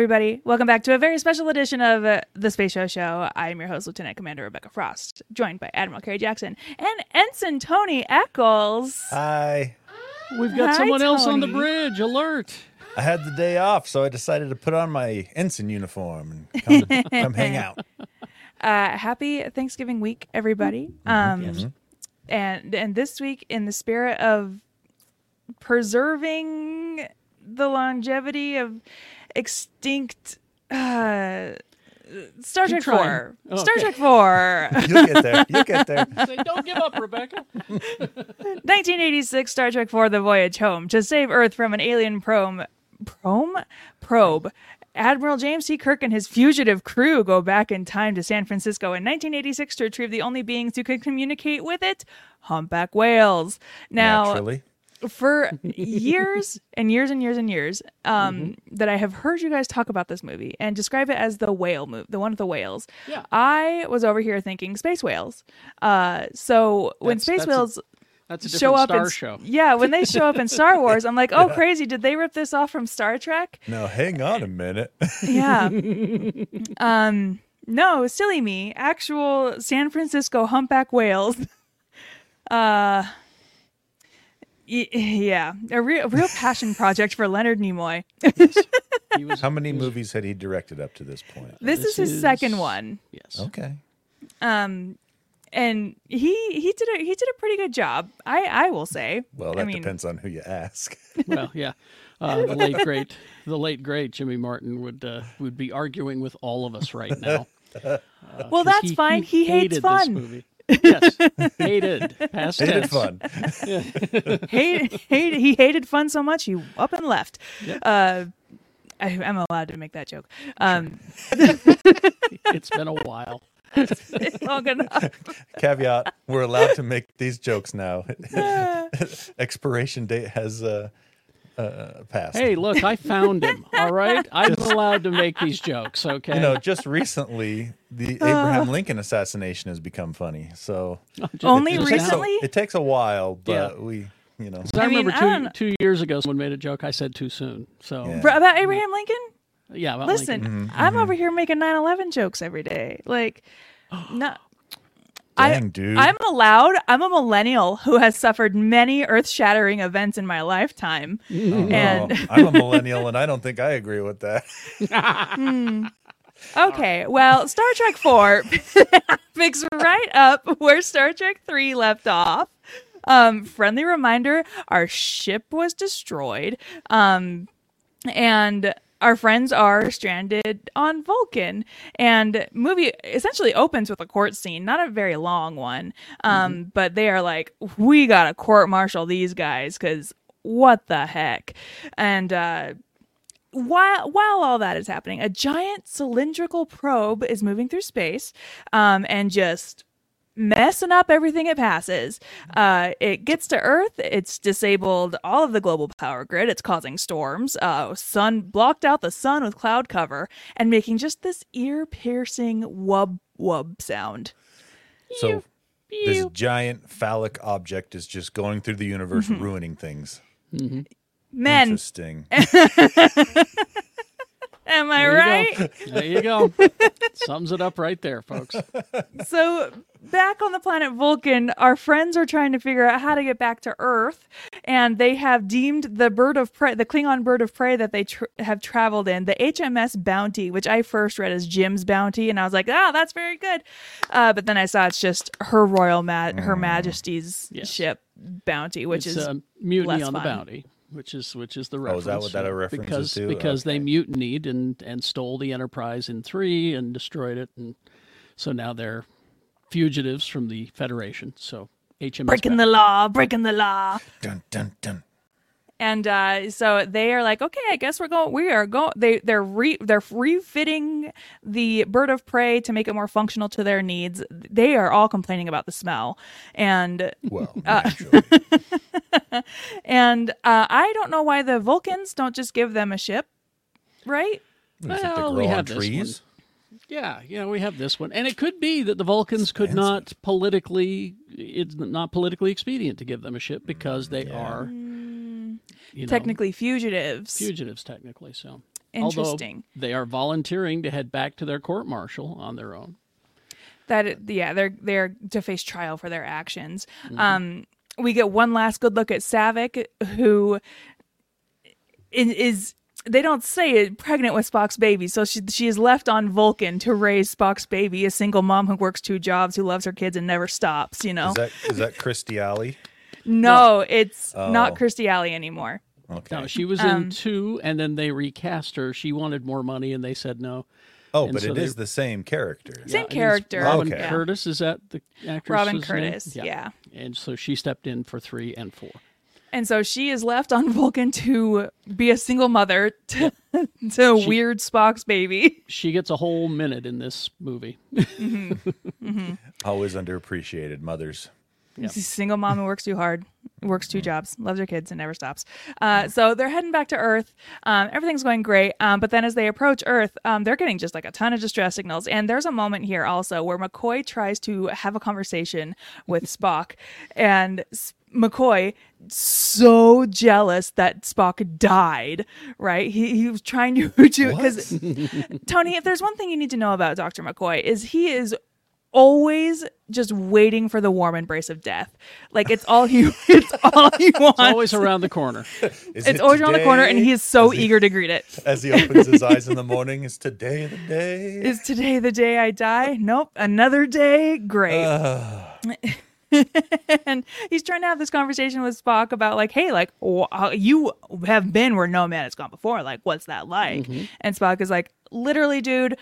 Hello, everybody. Welcome back to a very special edition of uh, the Space Show Show. I am your host, Lieutenant Commander Rebecca Frost, joined by Admiral Kerry Jackson and Ensign Tony Eccles. Hi. We've got Hi, someone else on the Tony. bridge. Alert. I had the day off, so I decided to put on my ensign uniform and come, come hang out. Uh, happy Thanksgiving week, everybody. Um, And and this week, in the spirit of preserving the longevity of extinct uh, Star Trek trying. Four, Oh, Star okay. Trek Four. You'll get there. You'll get there. Say, don't give up, Rebecca. 1986 Star Trek Four: The Voyage Home to save Earth from an alien probe. Probe? Probe. Admiral James T. Kirk and his fugitive crew go back in time to San Francisco in 1986 to retrieve the only beings who can communicate with it humpback whales. Now, Naturally. For years and years and years and years um, that I have heard you guys talk about this movie and describe it as the whale movie, the one with the whales. Yeah. I was over here thinking space whales. Uh, so when That's- space that's a whales That's a different show up star in show. yeah when they show up in Star Wars, I'm like, oh crazy! Did they rip this off from Star Trek? Now, hang on a minute. Yeah. um. No, silly me. Actual San Francisco humpback whales. Uh. Y- Yeah, a real, a real passion project for Leonard Nimoy. He was, How many movies had he directed up to this point? This, is his is- second one. yes. Okay. Um, and he he did a he did a pretty good job. I I will say. Well, I that mean, depends on who you ask. Well, yeah. Uh, the late great, the late great Jimmy Martin would uh, would be arguing with all of us right now. Well, that's fine. He, hates hated fun. This movie. Yes, hated. Past Hated tense. fun. hate, hate, he hated fun so much he up and left. Uh, I, I'm allowed to make that joke. Um, It's been a while. it's long enough. Caveat: We're allowed to make these jokes now. Expiration date has uh, Uh, uh, passed. Hey, look, I found him. All right, I'm allowed to make these jokes. Okay. You know, just recently, the Abraham Lincoln assassination has become funny. So oh, Only just takes a- recently? it takes a while, but Yeah. we, you know, I, I mean, remember I two don't- two years ago, someone made a joke. I said too soon. So Yeah. yeah, About Abraham Lincoln? about Listen, Lincoln. Mm-hmm. I'm mm-hmm. over here making 9/11 jokes every day. Like, no. Dang, I, dude. I'm allowed. I'm a millennial who has suffered many earth-shattering events in my lifetime, and Oh, I'm a millennial, and I don't think I agree with that. Okay, well, Star Trek 4 picks right up where Star Trek 3 left off. Um, friendly reminder our ship was destroyed. Um, and our friends are stranded on Vulcan. And movie essentially opens with a court scene, not a very long one. Um, but they are like, we gotta court martial these guys because what the heck? And uh while while all that is happening, a giant cylindrical probe is moving through space, um, and just messing up everything it passes. Uh, it gets to Earth. It's disabled all of the global power grid. It's causing storms. Uh, sun blocked out the sun with cloud cover and making just this ear piercing wub wub sound. So this giant phallic object is just going through the universe, Mm-hmm. ruining things. Men, Interesting. am I There right? you. There you go. Sums it up right there, folks. so back on the planet Vulcan, our friends are trying to figure out how to get back to Earth, and they have deemed the bird of prey, the Klingon bird of prey that they tr- have traveled in, the HMS Bounty, which I first read as Jim's Bounty, and I was like, ah, that's very good. Uh, but then I saw it's just Her Royal Ma- Her Majesty's Yes. ship Bounty, which it's is mutiny on the bounty, which is which is the reference. Oh, is that what that a reference because to? because they mutinied and and stole the Enterprise in three and destroyed it, and so now they're fugitives from the Federation. So HMS breaking the law, breaking the law. dun dun dun. and uh, so they are like, okay, I guess we're going. We are going. They they're re they're refitting the bird of prey to make it more functional to their needs. They are all complaining about the smell, and Well, Uh, naturally. and uh, I don't know why the Vulcans don't just give them a ship, right? What is Well, we on have this one. trees? Yeah, yeah, we have this one, and it could be that the Vulcans could not politically. It's not politically expedient to give them a ship because they are, you know, Technically fugitives. fugitives. Technically, so Interesting. Although they are volunteering to head back to their court martial on their own. that yeah they're they're to face trial for their actions Mm-hmm. um we get one last good look at Saavik who is they don't say it pregnant with Spock's baby so she she is left on Vulcan to raise Spock's baby a single mom who works two jobs who loves her kids and never stops you know Is that is that Kirstie Alley? no it's not Kirstie Alley anymore Okay. No, she was Um, in two, and then they recast her. She wanted more money, and they said no. Oh, and but so it they- is the same character. Same Yeah, character. Robin Okay. Curtis is that the actress? Robin Curtis, yeah. And so she stepped in for three and four. and so she is left on Vulcan to be a single mother to, to weird Spock's baby She gets a whole minute in this movie. Mm-hmm. Mm-hmm. Always underappreciated mothers. A single mom who works too hard, works two jobs, loves her kids, and never stops. Uh, so they're heading back to Earth. Um, everything's going great. Um, but then as they approach Earth, um, they're getting just like a ton of distress signals. And there's a moment here also where McCoy tries to have a conversation with Spock. And McCoy, so jealous that Spock died, right? He, he was trying to, because Tony, if there's one thing you need to know about Dr. McCoy, is he is always just waiting for the warm embrace of death. Like it's all he it's all he wants. Always around the corner. It's it always around the corner and he is so As he- eager to greet it. As he opens his eyes in the morning, is today the day? Is today the day I die? Nope. Another day? Great. and he's trying to have this conversation with Spock about like, hey, like wh- uh, you have been where no man has gone before. Like, what's that like? And Spock is like, literally, dude.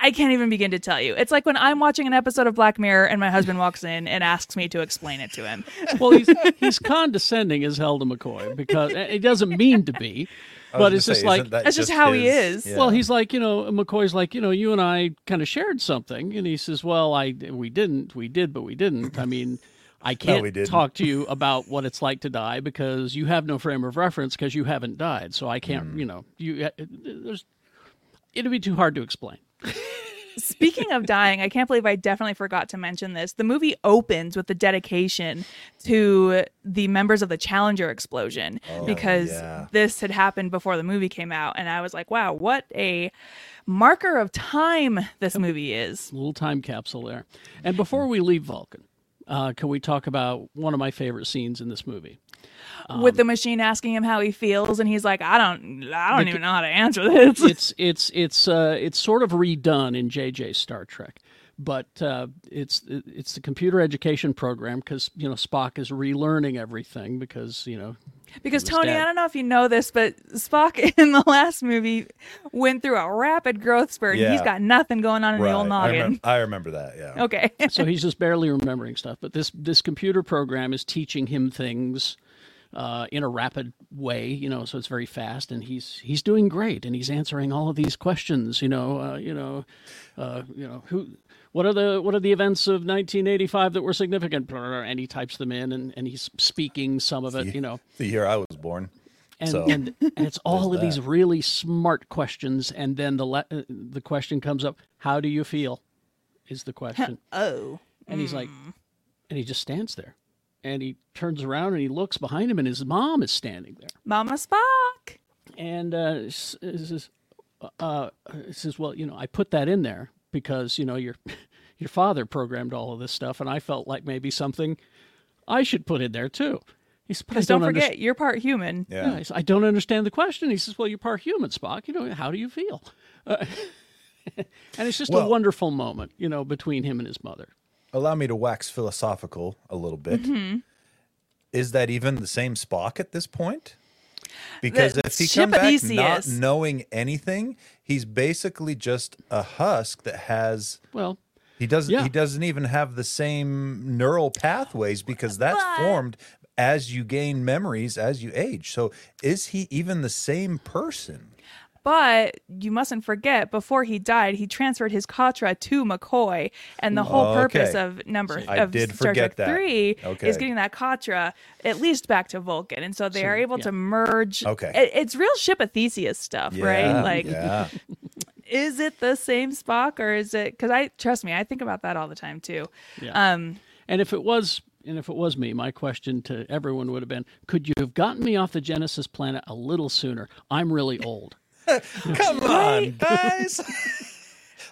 I can't even begin to tell you. It's like when I'm watching an episode of Black Mirror and my husband walks in and asks me to explain it to him. Well, he's, he's condescending as hell to McCoy because it doesn't mean to be, but it's just say, like That's just how he is. Yeah. Well, he's like, you know, McCoy's like, you know, you and I kind of shared something, and he says, "Well, I we didn't, we did, but we didn't." I mean, I can't we didn't. talk to you about what it's like to die because you have no frame of reference because you haven't died. So I can't, Hmm. you know, you uh, there's it'd be too hard to explain. Speaking of dying, I can't believe I definitely forgot to mention this. The movie opens with the dedication to the members of the Challenger explosion oh, because yeah. this had happened before the movie came out. And I was like, wow, what a marker of time this movie is. little time capsule there. And before we leave Vulcan, uh, can we talk about one of my favorite scenes in this movie? with the machine asking him how he feels, and he's like, I don't, I don't even know how to answer this. it's it's it's uh, it's sort of redone in JJ Star Trek, but uh, it's it's the computer education program because you know Spock is relearning everything because you know Because Tony, dead. I don't know if you know this, but Spock in the last movie went through a rapid growth spurt. and He's Yeah. got nothing going on in Right. the old I, noggin. remember, I remember that. Yeah. Okay. so he's just barely remembering stuff. But this this computer program is teaching him things uh, in a rapid way, you know. So it's very fast, and he's he's doing great, and he's answering all of these questions. You know, uh, you know, uh, you know who. What are the what are the events of 1985 that were significant? And he types them in, and, and he's speaking some of it. You know, The year I was born. and So, and, and it's all of there's these really smart questions, and then the le- uh, the question comes up: How do you feel? Is the question. oh. And he's like, and he just stands there. And he turns around and he looks behind him, and his mom is standing there. Mama Spock. And uh, says, uh, says, well, you know, I put that in there because you know your your father programmed all of this stuff, and I felt like maybe something I should put in there too. He says, but I don't, don't forget, understand. you're part human. Yeah. Yeah, I, I don't understand the question. He says, well, you're part human, Spock. You know, how do you feel? Uh, and it's just a wonderful moment, you know, between him and his mother. Allow me to wax philosophical a little bit. Mm-hmm. Is that even the same Spock at this point? Because The if he comes back not knowing anything, he's basically just a husk that has Well, he doesn't Yeah. he doesn't even have the same neural pathways because that's But- formed as you gain memories as you age. So is he even the same person? But you mustn't forget, before he died, he transferred his Katra to McCoy, and the whole purpose of number I of did Star forget Trek that. Three Okay. is getting that Katra at least back to Vulcan, and so they are able yeah. to merge. Okay. it- it's real ship of Theseus stuff, right? Like, yeah. is it the same Spock, or is it? Because I trust me, I think about that all the time too. Yeah. Um, And if it was and if it was me, my question to everyone would have been, could you have gotten me off the Genesis planet a little sooner? I'm really old. Come on, guys.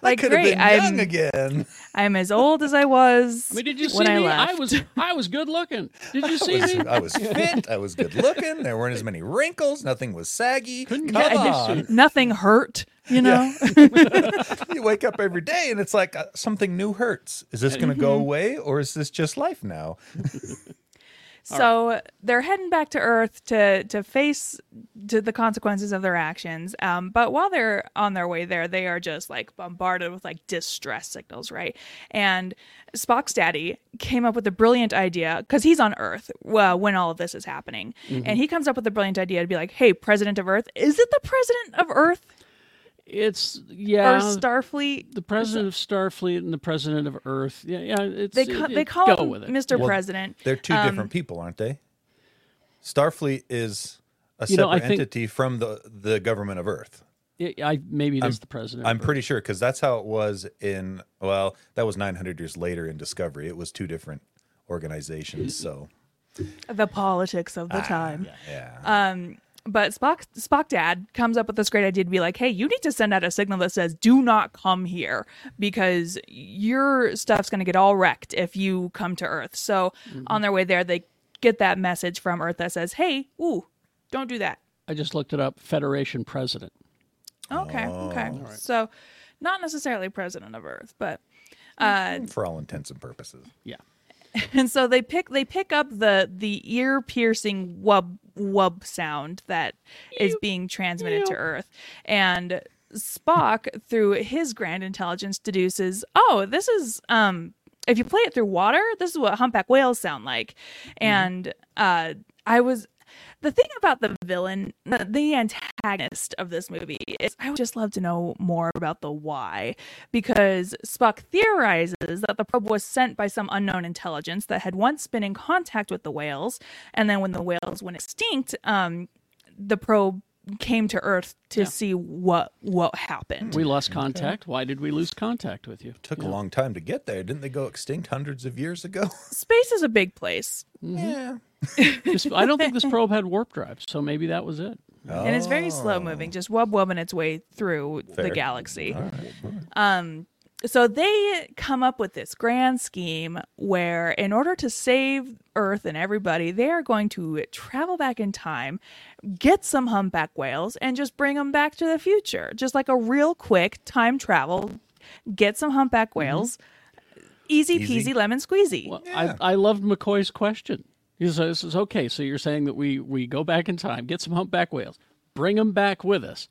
Like, I could have great, been I'm- young again. I'm as old as I was I mean, did you see I me? left. I was I was good looking. Did you see I was, me? I was fit. I was good looking. There weren't as many wrinkles. Nothing was saggy. Couldn't Come Yeah, on. Nothing hurt, you know. you wake up every day and it's like uh, something new hurts. Is this going to Mm-hmm. go away or is this just life now? So they're heading back to Earth to to face to the consequences of their actions. Um, but while they're on their way there, they are just like bombarded with like distress signals, right? And Spock's daddy came up with a brilliant idea because he's on Earth uh, when all of this is happening, and he comes up with a brilliant idea to be like, "Hey, President of Earth, is it the President of Earth It's or yeah. Starfleet?" the president of Starfleet and the president of Earth. Yeah, yeah. It's They ca- it- they call go him with it. Mr. Well, President. They're two Um, different people, aren't they? Starfleet is a You know, I separate think- entity from the, the government of Earth. Yeah, I maybe it is the president. I'm pretty sure because that's how it was in, well, that was 900 years later in Discovery. It was two different organizations. So, The politics of the time. yeah. Um, but Spock Spock dad comes up with this great idea to be like, hey, you need to send out a signal that says, "Do not come here," because your stuff's gonna get all wrecked if you come to Earth. So on their way there, they get that message from Earth that says, "Hey, ooh, don't do that." I just looked it up. Federation president. Okay, Oh. okay. So not necessarily president of Earth, but uh, for all intents and purposes. Yeah. and so they pick they pick up the the ear piercing wub wub sound that is being transmitted to Earth, and Spock through his grand intelligence deduces, oh, this is um if you play it through water, this is what humpback whales sound like, and uh, I was. The thing about the villain, the, antagonist of this movie is I would just love to know more about the why. Because Spock theorizes that the probe was sent by some unknown intelligence that had once been in contact with the whales, and then when the whales went extinct, um, the probe came to Earth to see what what happened. We lost contact. Why did we lose contact with you? Took a long time to get there. Didn't they go extinct hundreds of years ago? Space is a big place, yeah. This- I don't think this probe had warp drive, so maybe that was it. and it's very slow moving, just wub wubbing its way through the Fair. galaxy. Um, so they come up with this grand scheme where, in order to save Earth and everybody, they are going to travel back in time, get some humpback whales, and just bring them back to the future. Just like a real quick time travel, get some humpback mm-hmm. whales. Easy Easy. peasy lemon squeezy. Well, Yeah. I I loved McCoy's question. He says, "This okay. So you're saying that we we go back in time, get some humpback whales, bring them back with us,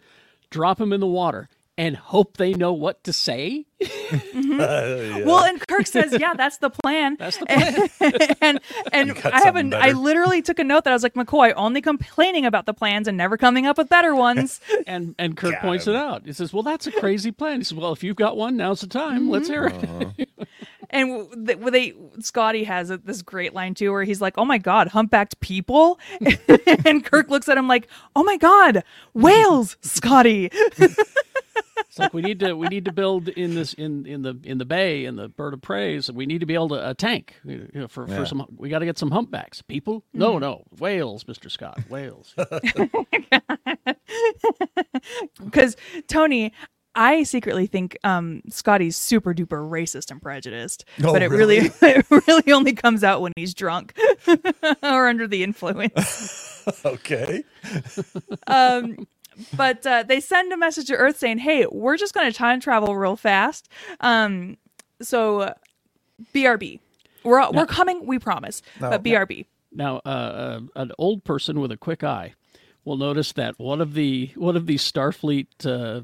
drop them in the water, and hope they know what to say." Mm-hmm. Oh, well, and Kirk says, "Yeah, that's the plan." That's the plan. and and got I haven't. something I literally took a note that I was like, McCoy only complaining about the plans and never coming up with better ones. and and Kirk Got points him. it out. He says, "Well, that's a crazy plan." He says, "Well, if you've got one, now's the time. Mm-hmm. Let's hear it." Uh-huh. and w- th- they Scotty has this great line too, where he's like, "Oh my god, humpbacked people," and Kirk looks at him like, "Oh my god, whales, Scotty." It's like we need to we need to build in this in in the in the bay in the bird of prey. So we need to be able to a tank you know, for Yeah. for some. We got to get some humpbacks. People? No, no, whales, Mister Scott, whales. Because Tony. I secretly think um, Scotty's super duper racist and prejudiced, Oh, but it really, it really only comes out when he's drunk or under the influence. Okay. um, but uh, they send a message to Earth saying, "Hey, we're just going to time travel real fast. Um, so, uh, BRB, we're we're coming. We promise. But BRB, Now, uh, uh, an old person with a quick eye will notice that one of the one of the Starfleet, uh,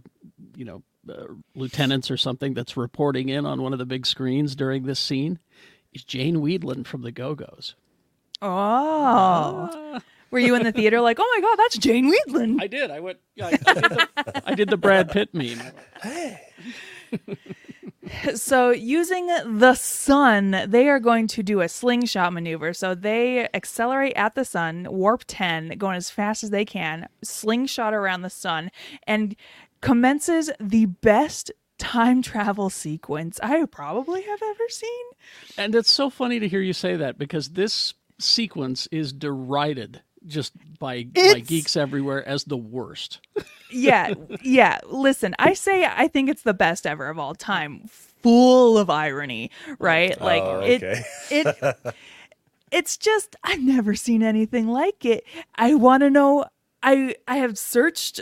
you know, uh, lieutenants or something that's reporting in on one of the big screens during this scene is Jane Wiedlin from the Go Go's. oh." Were you in the theater like, oh my god, that's Jane Wiedlin? I did. I went. Yeah, I, I, did the, I did the Brad Pitt meme. So, using the sun, they are going to do a slingshot maneuver. So, they accelerate at the sun, warp 10, going as fast as they can, slingshot around the sun, and commences the best time travel sequence I probably have ever seen. And it's so funny to hear you say that because this sequence is derided just by by geeks everywhere as the worst. yeah, yeah. Listen, I say I think it's the best ever of all time. Full of irony, right? Oh, like Oh, it, it, it's just I've never seen anything like it. I want to know. I I have searched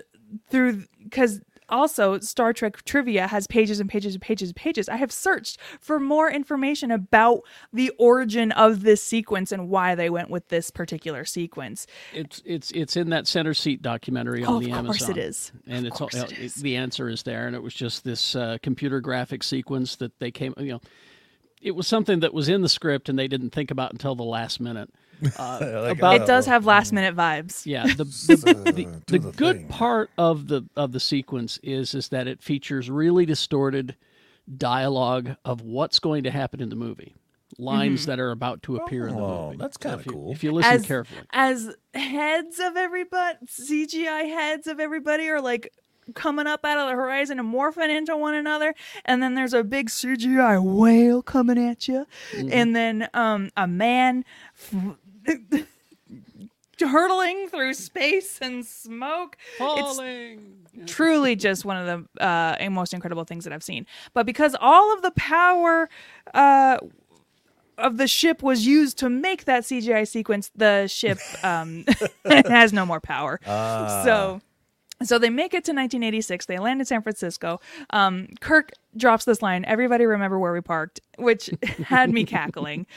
through because also Star Trek trivia has pages and pages and pages and pages. I have searched for more information about the origin of this sequence and why they went with this particular sequence. It's it's it's in that center seat documentary on Oh, the Amazon. of course it is. and Of it's all, it is. the answer is there, and it was just this uh, computer graphic sequence that they came. You know, it was something that was in the script and they didn't think about until the last minute. Uh, Like, about It does have last minute vibes. yeah the the, the, the the good thing. part of the of the sequence is is that it features really distorted dialogue of what's going to happen in the movie lines that are about to appear in the Oh, movie that's kinda if cool. if you listen as carefully as heads of everybody, CGI heads of everybody are like coming up out of the horizon and morphing into one another, and then there's a big CGI whale coming at you, Mm-hmm. and then um a man. F- hurtling through space and smoke it's truly just one of the uh, most incredible things that I've seen. But because all of the power uh, of the ship was used to make that CGI sequence, the ship um, has no more power. So. So they make it to 1986. They land in San Francisco. Um, Kirk drops this line, "Everybody remember where we parked," which had me cackling.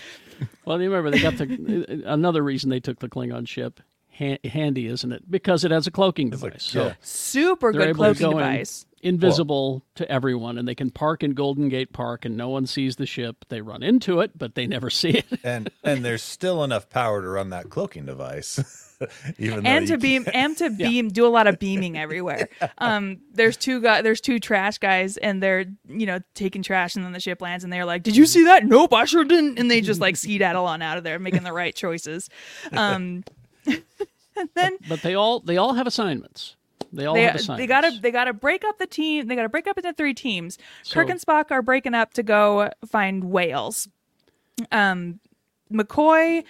Well, you remember they got the another reason they took the Klingon ship ha- handy, isn't it? Because it has a cloaking device. like- so yeah. Super they're good able to cloaking go in device. invisible to everyone, and they can park in Golden Gate Park, and no one sees the ship. They run into it, but they never see it. and and there's still enough power to run that cloaking device, even and you to can't- beam and to beam do a lot of beaming everywhere. Um there's two guys there's two trash guys and they're you know taking trash and then the ship lands and they're like did you see that? Nope i sure didn't. And they just like skedaddle on out of there making the right choices. Um and then But they all they all have assignments. They all they, have assignments. they gotta they gotta break up the team they gotta break up into three teams. Kirk and spock are breaking up to go find whales um mccoy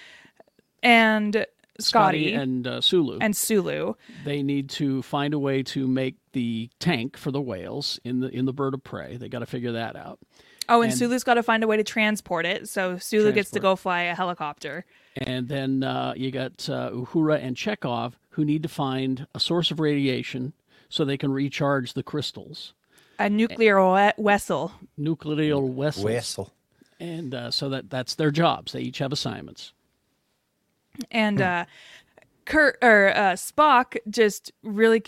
and Scotty scotty, and uh, Sulu. and sulu they need to find a way to make the tank for the whales in the in the bird of prey. They got to figure that out. Oh, and, And- Sulu's got to find a way to transport it. So Sulu gets to go fly a helicopter. And then uh, you got uh, Uhura and Chekov who need to find a source of radiation so they can recharge the crystals, A nuclear we- vessel. nuclear vessels. Whistle. And uh, so that that's their jobs. They each have assignments. And Hmm. uh, Kurt or uh, Spock just really.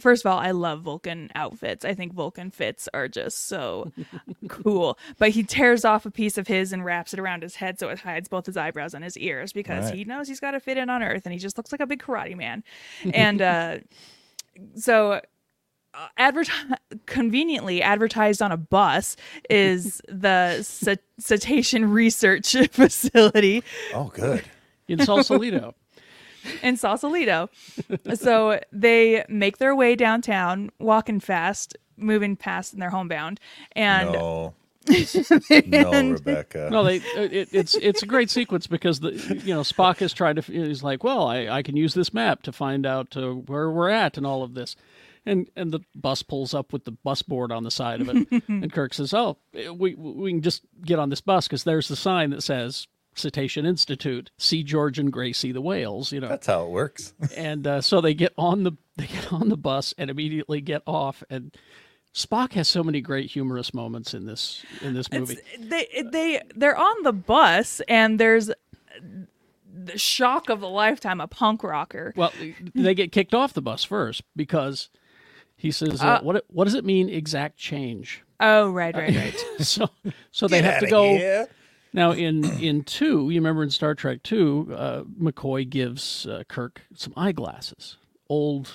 First of all, I love Vulcan outfits. I think Vulcan fits are just so cool. But he tears off a piece of his and wraps it around his head so it hides both his eyebrows and his ears because Right. he knows he's got to fit in on Earth and he just looks like a big karate man. and uh, so uh, adverti- conveniently advertised on a bus is the ce- cetacean research facility Oh, good. In Sausalito. in Sausalito. so they make their way downtown, walking fast, moving past, and they're homebound. And no, no, Rebecca. No, they it, it's it's a great sequence because the you know Spock is trying to he's like, well, I, I can use this map to find out uh, where we're at and all of this, and and the bus pulls up with the bus board on the side of it, and Kirk says, oh, we we can just get on this bus because there's the sign that says Cetacean Institute, see George and Gracie the whales, you know, That's how it works. and uh, so they get on the they get on the bus and immediately get off and. Spock has so many great humorous moments in this in this movie. they they they're on the bus, and there's the shock of a lifetime, a punk rocker. Well, they get kicked off the bus first because he says, uh, "What what does it mean exact change?" Oh, right, right, right. so so they Get have to go here. Now in in two. You remember in Star Trek two, uh, McCoy gives uh, Kirk some eyeglasses, old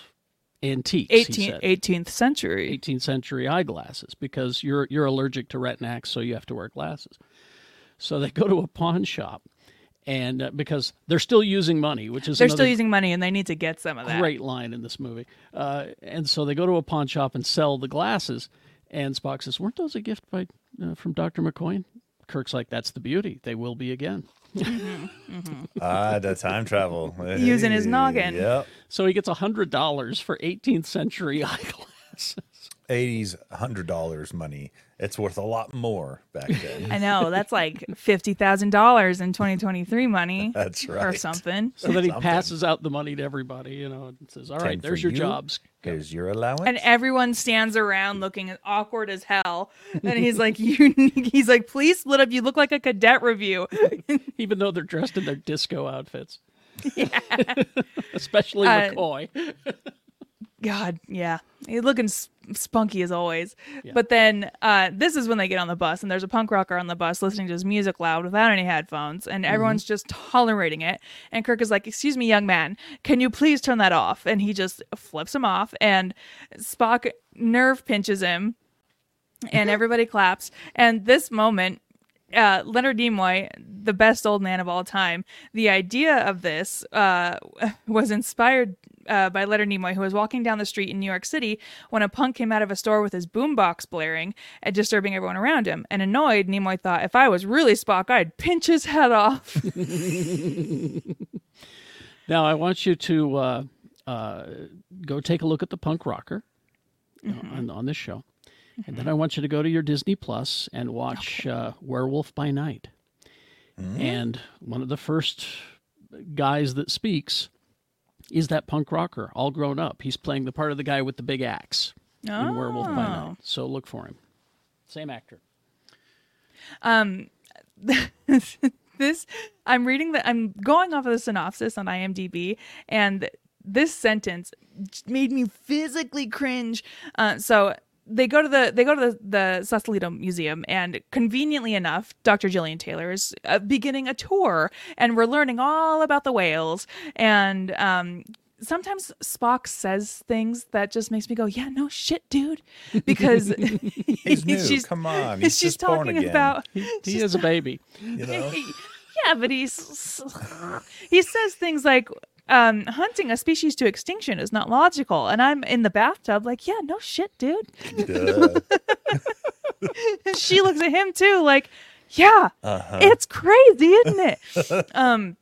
antiques. he 18th, 18th century. 18th century eyeglasses because you're you're allergic to retinax, so you have to wear glasses. So they go to a pawn shop, and uh, because they're still using money, which is They're still using money, and they need to get some of that. great line in this movie. Uh, and so they go to a pawn shop and sell the glasses. And Spock says, "Weren't those a gift by uh, from Doctor McCoy?" Kirk's like, "That's the beauty. They will be again." Ah, the time travel. Using his noggin. Yep. So he gets hundred dollars for 18th century eyeglasses. 80s, $100 money. It's worth a lot more back then. I know that's like fifty thousand dollars in 2023 money. That's right. or something. So then he Something. passes out the money to everybody, you know, and says, "All right, Ten there's your you. jobs." Here's your allowance. And everyone stands around looking awkward as hell. And he's like, "You." He's like, "Please split up. You look like a cadet review." Even though they're dressed in their disco outfits. Yeah. Especially Uh, McCoy. God, yeah, he's looking s- spunky as always. But then uh, this is when they get on the bus, and there's a punk rocker on the bus listening to his music loud without any headphones, and everyone's just tolerating it. And Kirk is like, "Excuse me, young man, can you please turn that off?" And he just flips him off, and Spock nerve pinches him, and everybody claps. And this moment uh, Leonard Nimoy, the best old man of all time, the idea of this uh, was inspired uh, by Leonard Nimoy, who was walking down the street in New York City when a punk came out of a store with his boombox blaring and disturbing everyone around him. And annoyed, Nimoy thought, if I was really Spock, I'd pinch his head off. Now I want you to uh, uh, go take a look at the punk rocker you know, on, on this show, and then I want you to go to your Disney Plus and watch uh, Werewolf by Night. And one of the first guys that speaks is that punk rocker, all grown up. He's playing the part of the guy with the big axe in Werewolf by Oh. Night. So look for him. Same actor. this I'm reading the I'm going off of the synopsis on IMDb and this sentence made me physically cringe. Uh, so they go to the they go to the, the Sausalito Museum and conveniently enough, Dr. Gillian Taylor is uh, beginning a tour and we're learning all about the whales and um Sometimes Spock says things that just makes me go, "Yeah, no shit, dude," because He's new. she's- Come on. He's she's just born talking again. about He is a baby. You know? yeah, but he's he says things like um, hunting a species to extinction is not logical, and I'm in the bathtub like, yeah, no shit, dude. And she looks at him too, like, yeah, Uh-huh. it's crazy, isn't it? um,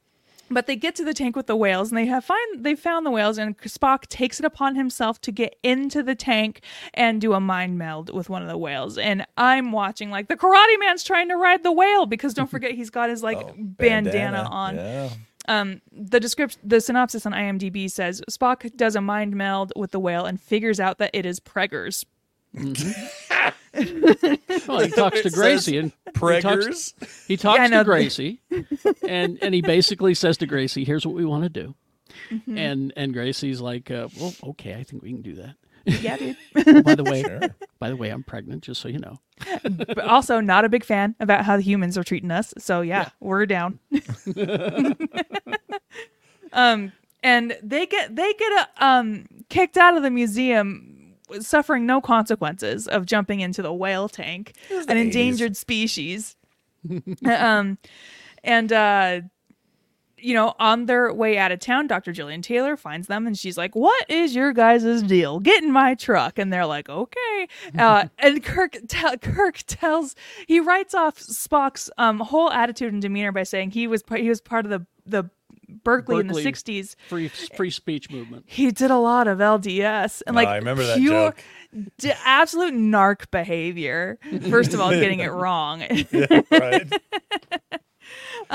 but they get to the tank with the whales, and they have find they found the whales, and Spock takes it upon himself to get into the tank and do a mind meld with one of the whales. And I'm watching like the Karate Man's trying to ride the whale because don't forget he's got his like Oh, bandana, on. Yeah. Um, the description, the synopsis on IMDb says Spock does a mind meld with the whale and figures out that it is preggers. Well, he talks to Gracie says and he talks, Preggers. he talks Yeah, to Gracie, and and he basically says to Gracie, "Here's what we want to do," Mm-hmm. and and Gracie's like, uh, "Well, okay, I think we can do that." Yeah, dude. Oh, by the way, Sure. by the way, I'm pregnant, just so you know. but also not a big fan about how the humans are treating us. So yeah, we're down. um, and they get they get uh, um kicked out of the museum, suffering no consequences of jumping into the whale tank, an 80s. endangered species. um, and uh. You know, on their way out of town, Dr. Gillian Taylor finds them and she's like, What is your guys' deal? Get in my truck. And they're like, Okay. Uh, and Kirk te- Kirk tells he writes off Spock's um, whole attitude and demeanor by saying he was he was part of the the Berkeley, in the '60s. Free free speech movement. He did a lot of LDS and like I remember that pure, joke. d- absolute narc behavior. First of all, getting it wrong. right.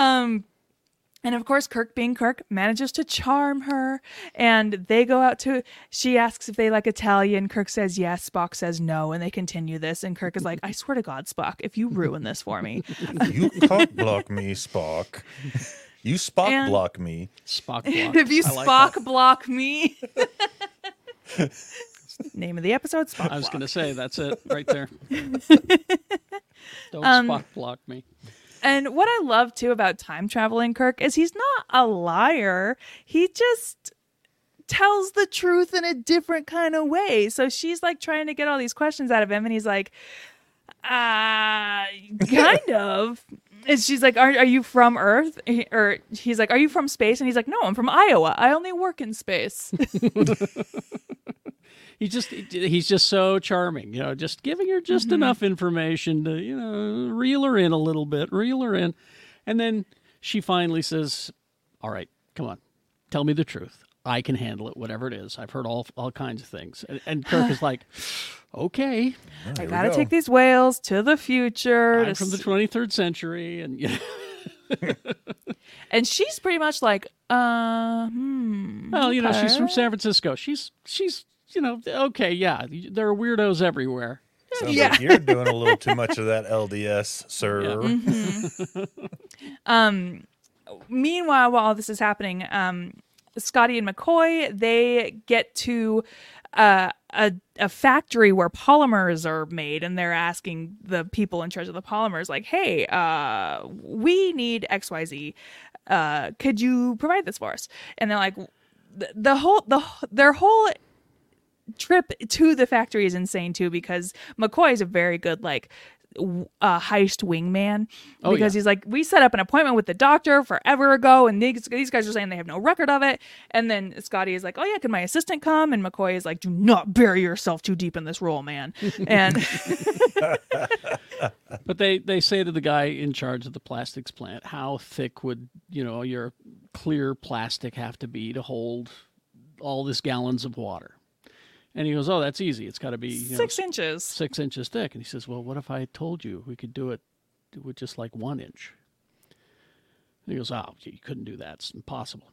And of course, Kirk being Kirk manages to charm her. And they go out to, she asks if they like Italian. Kirk says yes. Spock says no. And they continue this. And Kirk is like, I swear to God, Spock, if you ruin this for me. You cock block me, Spock. You Spock And- block me. Spock block. if you I Spock that. block me. Name of the episode, Spock I was going to say that's it right there. Don't Um, Spock block me. And what I love too about time traveling Kirk is he's not a liar. He just tells the truth in a different kind of way. So she's like trying to get all these questions out of him and he's like uh kind of. And she's like, are, are you from Earth? Or he's like, Are you from space? And he's like, No, I'm from Iowa. I only work in space. he just he's just so charming, you know, just giving her just enough information to, you know, reel her in a little bit, reel her in. And then she finally says, "All right, come on. Tell me the truth. I can handle it, whatever it is. I've heard all all kinds of things." And, and Kirk is like, "Okay, Here I gotta go. take these whales to the future. I'm to from the 23rd century and you know, and she's pretty much like, uh, hmm. well, you know, she's from. San Francisco. She's she's, you know, okay, yeah, there are weirdos everywhere. Sounds Yeah. like you're doing a little too much of that LDS, sir. Yeah. Um, meanwhile, while all this is happening, um, Scotty and McCoy they get to uh, a a factory where polymers are made, and they're asking the people in charge of the polymers, like, "Hey, uh, we need X Y Z. Uh, could you provide this for us?" And they're like, the, the whole the their whole trip to the factory is insane too because McCoy is a very good like w- uh, heist wingman Oh, because yeah. he's like we set up an appointment with the doctor forever ago and these, these guys are saying they have no record of it and then Scotty is like oh yeah can my assistant come and McCoy is like do not bury yourself too deep in this role man and But they, they say to the guy in charge of the plastics plant, how thick would, you know, your clear plastic have to be to hold all this gallons of water? And he goes, Oh, that's easy. It's got to be you know, six inches six inches thick. And he says, Well, what if I told you we could do it with just like one inch? And he goes, Oh, you couldn't do that. It's impossible.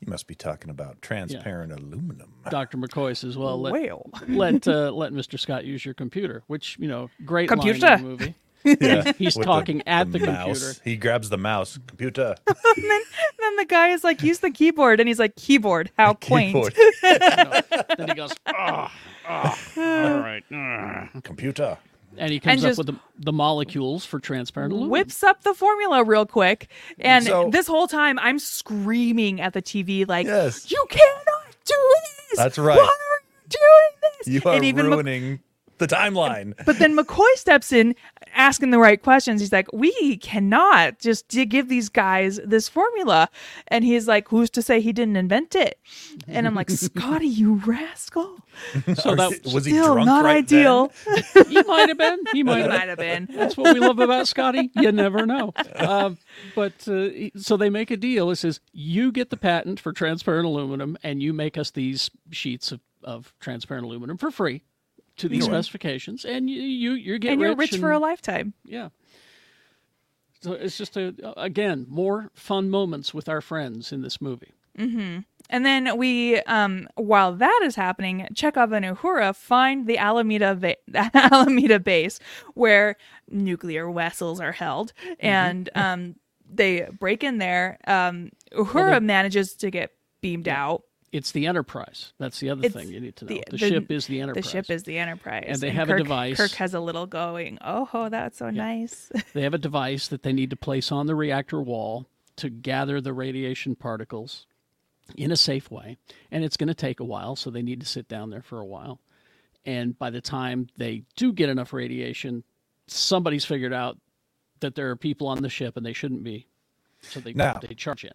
You must be talking about transparent aluminum. Dr. McCoy says, Well, let, well let, uh, let Mr. Scott use your computer, which, you know, great line Computer. in the movie. Yeah, He's with talking at the mouse. computer. He grabs the mouse. Computer. then the guy is like use the keyboard and he's like keyboard how quaint Keyboard. Then he goes, oh, oh, all right. ah." Computer. And he comes And up with the, the molecules for transparent aluminum. whips up the formula real quick and So- this whole time i'm screaming at the tv like Yes. you cannot do this That's right. why are you doing this You are and even Mc- ruining the timeline. but then mccoy steps in asking the right questions he's like we cannot just give these guys this formula and he's like who's to say he didn't invent it and i'm like scotty you rascal so that was he still drunk not right ideal he might have been. He might he have might have been That's what we love about Scotty. You never know. Uh, but uh, so they make a deal. It says you get the patent for transparent aluminum, and you make us these sheets of, of transparent aluminum for free to these specifications, and you you you get and you're rich for a lifetime Yeah. So it's just a again more fun moments with our friends in this movie. And then we, um, while that is happening, Chekov and Uhura find the Alameda, va- Alameda base where nuclear vessels are held, and um, they break in there. Um, Uhura manages to get beamed out. It's the Enterprise. That's the other It's thing you need to know. the- The, the- ship is the Enterprise. The ship is the Enterprise, And they have a device. Kirk has a little going. Oh, oh that's so nice. They have a device that they need to place on the reactor wall to gather the radiation particles in a safe way. And it's going to take a while, so they need to sit down there for a while. And by the time they do get enough radiation, somebody's figured out that there are people on the ship and they shouldn't be. So they, Now- they charge in.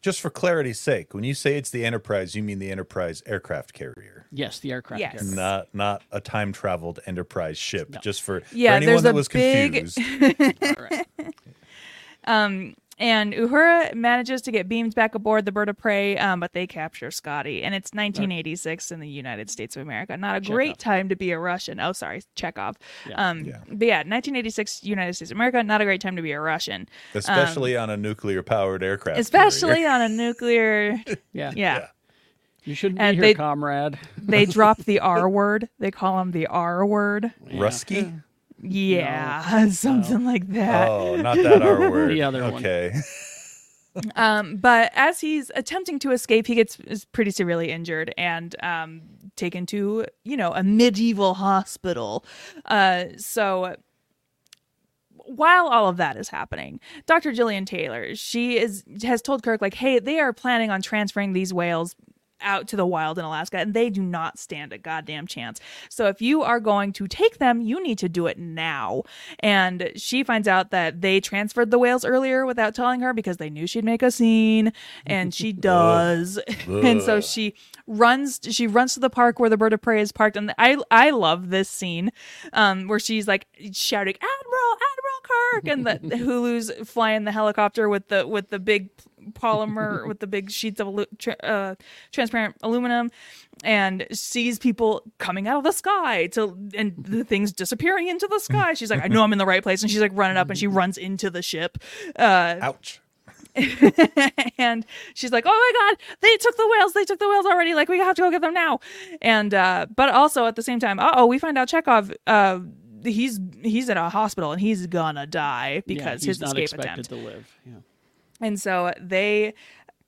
Just for clarity's sake, when you say it's the Enterprise, you mean the Enterprise aircraft carrier, Yes, the aircraft Yes. carrier. not not a time traveled Enterprise ship. Just for, Yeah, for anyone there's that a was big- confused. All right. And Uhura manages to get beamed back aboard the bird of prey, um, but they capture Scotty. And it's 1986 in the United States of America. Not a great time to be a Russian. Oh, sorry, Chekov. Yeah. Um, Yeah. But yeah, 1986 United States of America. Not a great time to be a Russian, especially on a nuclear powered aircraft. especially carrier. on a nuclear. Yeah. Yeah. You shouldn't And be they- here, comrade. They drop the R word. They call him the R word. Rusky. Yeah, something like that. Oh, not that R word. The other one. okay. Um, but as he's attempting to escape, he gets is pretty severely injured and um, taken to you know a medieval hospital. Uh, so while all of that is happening, Dr. Gillian Taylor she is has told Kirk like, hey, they are planning on transferring these whales out to the wild in Alaska and they do not stand a goddamn chance. So if you are going to take them, you need to do it now. And she finds out that they transferred the whales earlier without telling her because they knew she'd make a scene and she does. and so she runs she runs to the park where the bird of prey is parked. And i i love this scene um where she's like shouting admiral admiral kirk! And the, Sulu's flying the helicopter with the with the big polymer with the big sheets of uh, transparent aluminum and sees people coming out of the sky to and the things disappearing into the sky. She's like i know i'm in the right place. And she's like running up and she runs into the ship. Uh Ouch. and she's like, "Oh my god, they took the whales! They took the whales already! Like we have to go get them now!" And uh, but also at the same time, oh, we find out Chekov. Uh, he's he's in a hospital and he's gonna die Yeah, because he's his not escape expected attempt. to live. Yeah. And so they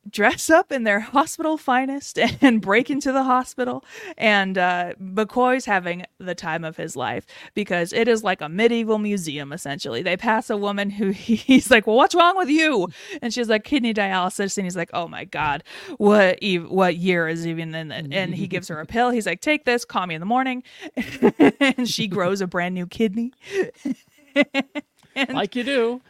dress up in their hospital finest and break into the hospital. And uh, McCoy's having the time of his life because it is like a medieval museum, essentially. They pass a woman who he's like, Well, what's wrong with you? And she's like, Kidney dialysis. And he's like, Oh my God, what, what year is even in it? And he gives her a pill. He's like, Take this, call me in the morning. and she grows a brand new kidney. Like you do.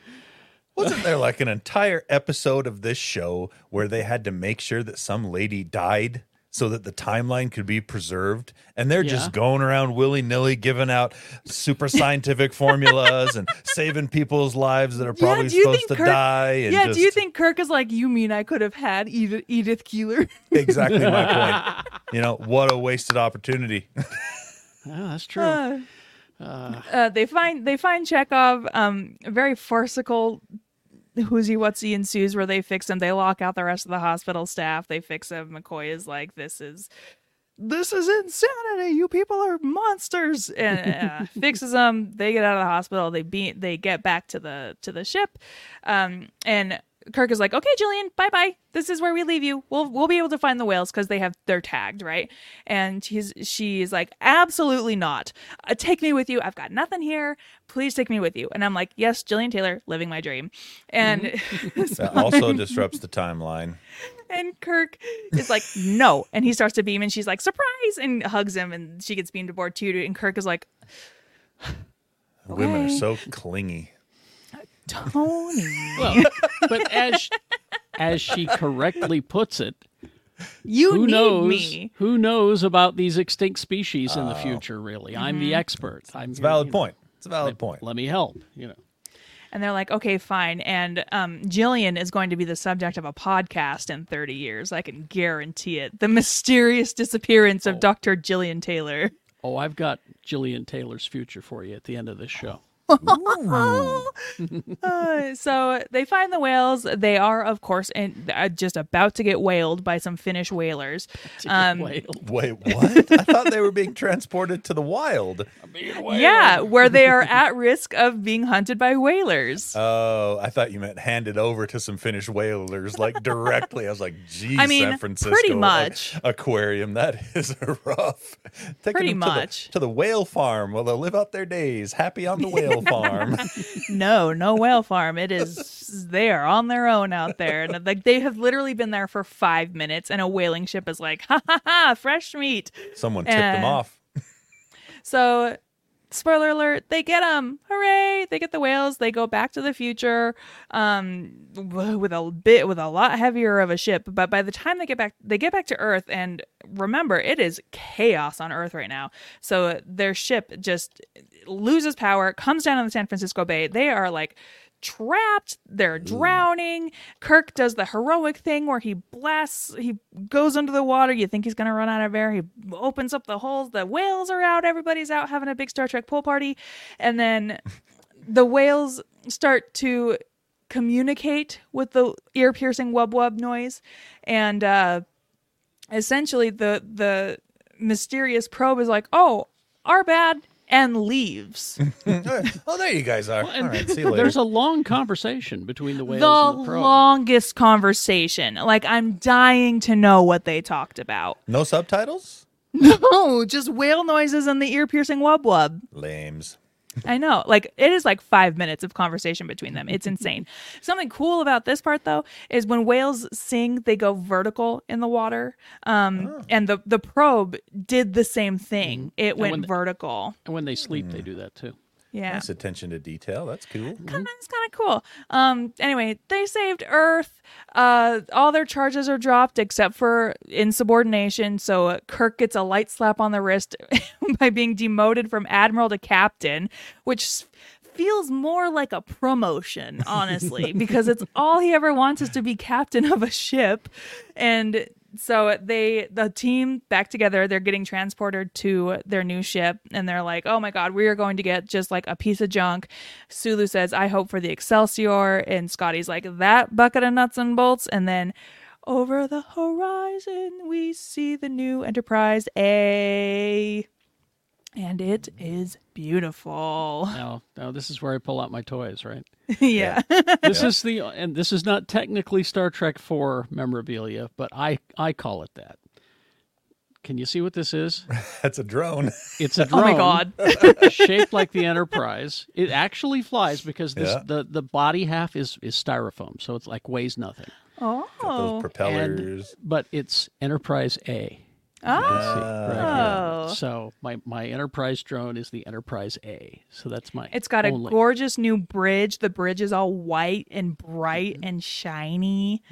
Wasn't there like an entire episode of this show where they had to make sure that some lady died so that the timeline could be preserved? And they're Yeah. just going around willy nilly giving out super scientific formulas and saving people's lives that are probably do you supposed to Kirk- die. And yeah, just, do you think Kirk is like, You mean I could have had Edith, Edith Keeler? exactly my point? You know, what a wasted opportunity. Yeah, that's true. uh, they find they find Chekov. Um, very farcical who's whatsy ensues where they fix him. They lock out the rest of the hospital staff. They fix him. McCoy is like, "This is this is insanity. You people are monsters." And uh, fixes them. They get out of the hospital. They be they get back to the to the ship, um, and. Kirk is like, okay, Gillian, bye bye. This is where we leave you. We'll we'll be able to find the whales because they have they're tagged, right? And he's she's like, absolutely not. Uh, take me with you. I've got nothing here. Please take me with you. And I'm like, yes, Gillian Taylor, living my dream. And That also disrupts the timeline. and Kirk is like, no. And he starts to beam, and she's like, surprise, and hugs him, and she gets beamed aboard too. And Kirk is like, Women are so clingy. Tony, Well, but as as she correctly puts it, you who need knows me. who knows about these extinct species in the future? Really, I'm the expert. I'm It's a valid point. It's a valid point. Let me help. You know. And they're like, okay, fine. And um, Gillian is going to be the subject of a podcast in 30 years. I can guarantee it. The mysterious disappearance of Dr. Gillian Taylor. Oh, I've got Gillian Taylor's future for you at the end of this show. Uh, so they find the whales. They are, of course, in, uh, just about to get whaled by some Finnish whalers. Um, Wait, what? I thought they were being transported to the wild. yeah, where they are at risk of being hunted by whalers. Oh, I thought you meant handed over to some Finnish whalers, like directly. I was like, geez, I mean, San Francisco pretty much. aquarium. That is rough. Taking Pretty them to the- much. to the, whale farm where they'll live out their days, happy on the whale farm. no, no whale farm. It is they are on their own out there, and like they have literally been there for five minutes, and a whaling ship is like, ha ha ha, fresh meat. Someone tipped them Uh, off. So, spoiler alert, they get them. Hooray! They get the whales. They go back to the future um, with a bit with a lot heavier of a ship. But by the time they get back, they get back to Earth, and remember, it is chaos on Earth right now. So their ship just loses power, comes down in the San Francisco Bay. They are like trapped they're drowning. Kirk does the heroic thing where he blasts he goes under the water. You think he's going to run out of air. He opens up the holes. The whales are out. Everybody's out having a big star trek pool party. And then the whales start to communicate with the ear piercing wub wub noise. And uh essentially the the mysterious probe is like oh our bad and leaves oh, there you guys are. All right, see you later. There's a long conversation between the whales the and the probe. longest conversation. Like I'm dying to know what they talked about. no subtitles? No, just whale noises and the ear piercing wub wub. Lames. I know. Like it is like five minutes of conversation between them. It's insane. Something cool about this part though is when whales sing, they go vertical in the water. Um, and the the probe did the same thing. It when went the- vertical. and when they sleep, they do that too. Yeah. Nice attention to detail. That's cool. Kind of, it's kind of cool. Um. Anyway, they saved Earth. Uh. All their charges are dropped except for insubordination. So uh, Kirk gets a light slap on the wrist by being demoted from admiral to captain, which feels more like a promotion, honestly, because it's all he ever wants is to be captain of a ship, and. So they the team back together, they're getting transported to their new ship and they're like, "Oh my god, we are going to get just like a piece of junk." Sulu says, "I hope for the Excelsior." And Scotty's like, "That bucket of nuts and bolts." And then over the horizon, we see the new Enterprise A. And it is beautiful. Now, now this is where I pull out my toys, right? yeah. This is the and this is not technically Star Trek 4 memorabilia, but I I call it that. Can you see what this is? That's a drone. It's a Oh drone my god. shaped like the Enterprise. It actually flies because this Yeah. the the body half is is styrofoam, so it's like weighs nothing. Oh. Those propellers. And, but it's Enterprise A. Oh. right. So my my Enterprise drone is the Enterprise A. So that's my. It's got a gorgeous new bridge. The bridge is all white and bright and shiny.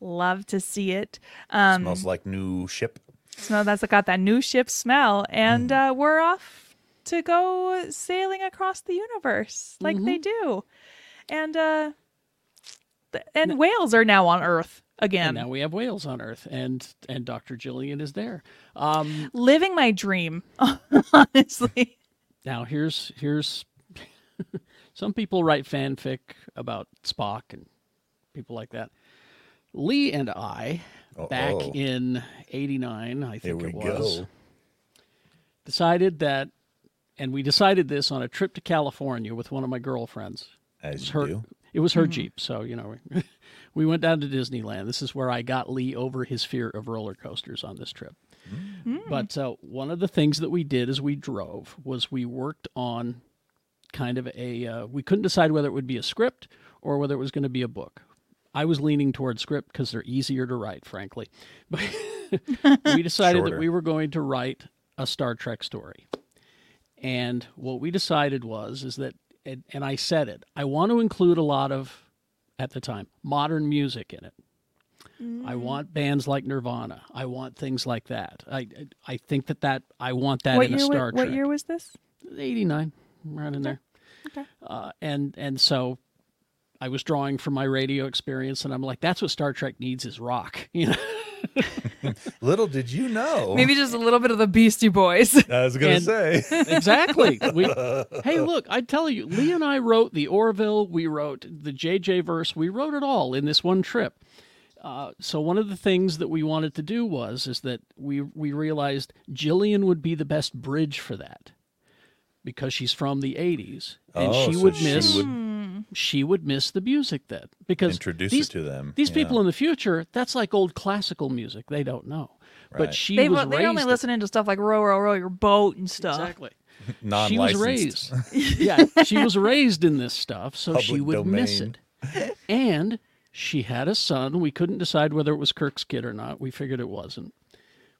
Love to see it. Um, Smells like new ship. so that's got that new ship smell, and uh, we're off to go sailing across the universe like they do, and uh, th- and whales are now on Earth again. And now we have whales on Earth, and and Dr. Gillian is there. Um, Living my dream, honestly. now here's here's some people write fanfic about Spock and people like that. Lee and I, back Uh-oh. in '89, I Here think we it was, go. decided that, and we decided this on a trip to California with one of my girlfriends. As was you her, do. It was her Jeep, so you know, we, we went down to Disneyland. This is where I got Lee over his fear of roller coasters on this trip. But uh, one of the things that we did as we drove was we worked on kind of a. Uh, we couldn't decide whether it would be a script or whether it was going to be a book. I was leaning toward script because they're easier to write, frankly. But we decided Shorter. that we were going to write a Star Trek story. And what we decided was is that and, and I said it. I want to include a lot of at the time modern music in it. I want bands like Nirvana. I want things like that. I I think that that I want that what in a? Star wa- Trek. What year was this? 89 right in there Okay. uh, and and so i was drawing from my radio experience and i'm like that's what star trek needs is rock you know Little did you know. Maybe just a little bit of the Beastie Boys. I was going to say. exactly we, hey look i tell you lee and i wrote the orville we wrote the jj verse we wrote it all in this one trip uh, so one of the things that we wanted to do was is that we we realized Gillian would be the best bridge for that because she's from the 80s and Oh, she so would she miss would- she would miss the music then. Because Introduce these, it to them. these yeah. people in the future that's like old classical music. They don't know. Right. but she they was they raised only listening to stuff like row, row, row your boat and stuff. exactly. She was raised. Yeah she was raised in this stuff so she Public would miss it. and she had a son. We couldn't decide whether it was kirk's kid or not. We figured it wasn't.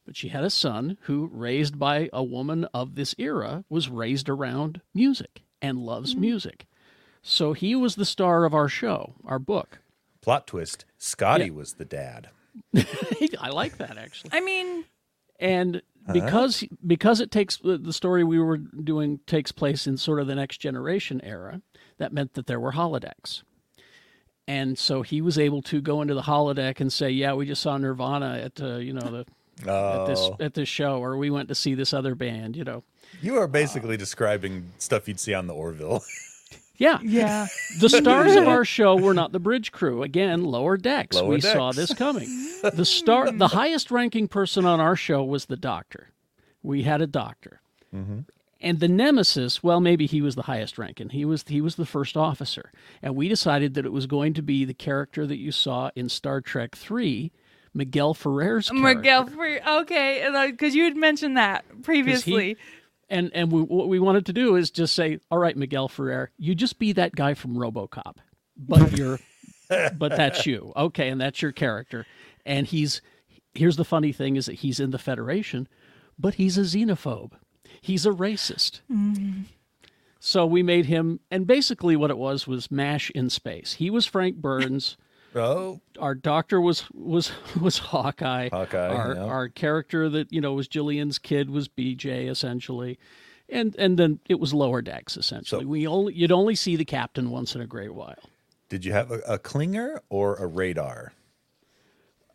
But she had a son who raised by a woman of this era was raised around music and loves mm-hmm. music so he was the star of our show our book Plot twist: Scotty Yeah. was the dad. i like that actually I mean, and because because it takes the the story we were doing takes place in sort of the next generation era that meant that there were holodecks and so he was able to go into the holodeck and say yeah we just saw nirvana at uh, you know the at this Oh, at this show or we went to see this other band you know you are basically describing stuff you'd see on the Orville. yeah. Yeah. the stars of our show were not the bridge crew. Again lower decks. Lower we saw this coming. The star the highest ranking person on our show was the doctor. We had a doctor. Mm-hmm. And the nemesis well maybe he was the highest ranking. He was he was the first officer. And we decided that it was going to be the character that you saw in star trek 3 miguel ferrer's character. Miguel, for, okay, because you had mentioned that 'Cause he- previously. And and we, what we wanted to do is just say all right miguel ferrer you just be that guy from robocop but you're but that's you. Okay and that's your character. And he's here's the funny thing is that he's in the federation but he's a xenophobe. He's a racist. Mm-hmm. So we made him, and basically what it was was Mash in space. He was Frank Burns. Oh, our doctor was was was Hawkeye. Hawkeye, Our yeah. our character that you know was Gillian's kid was BJ essentially, and and then it was Lower Decks essentially. So- we only you'd only see the captain once in a great while. did you have a, a Klinger or a radar?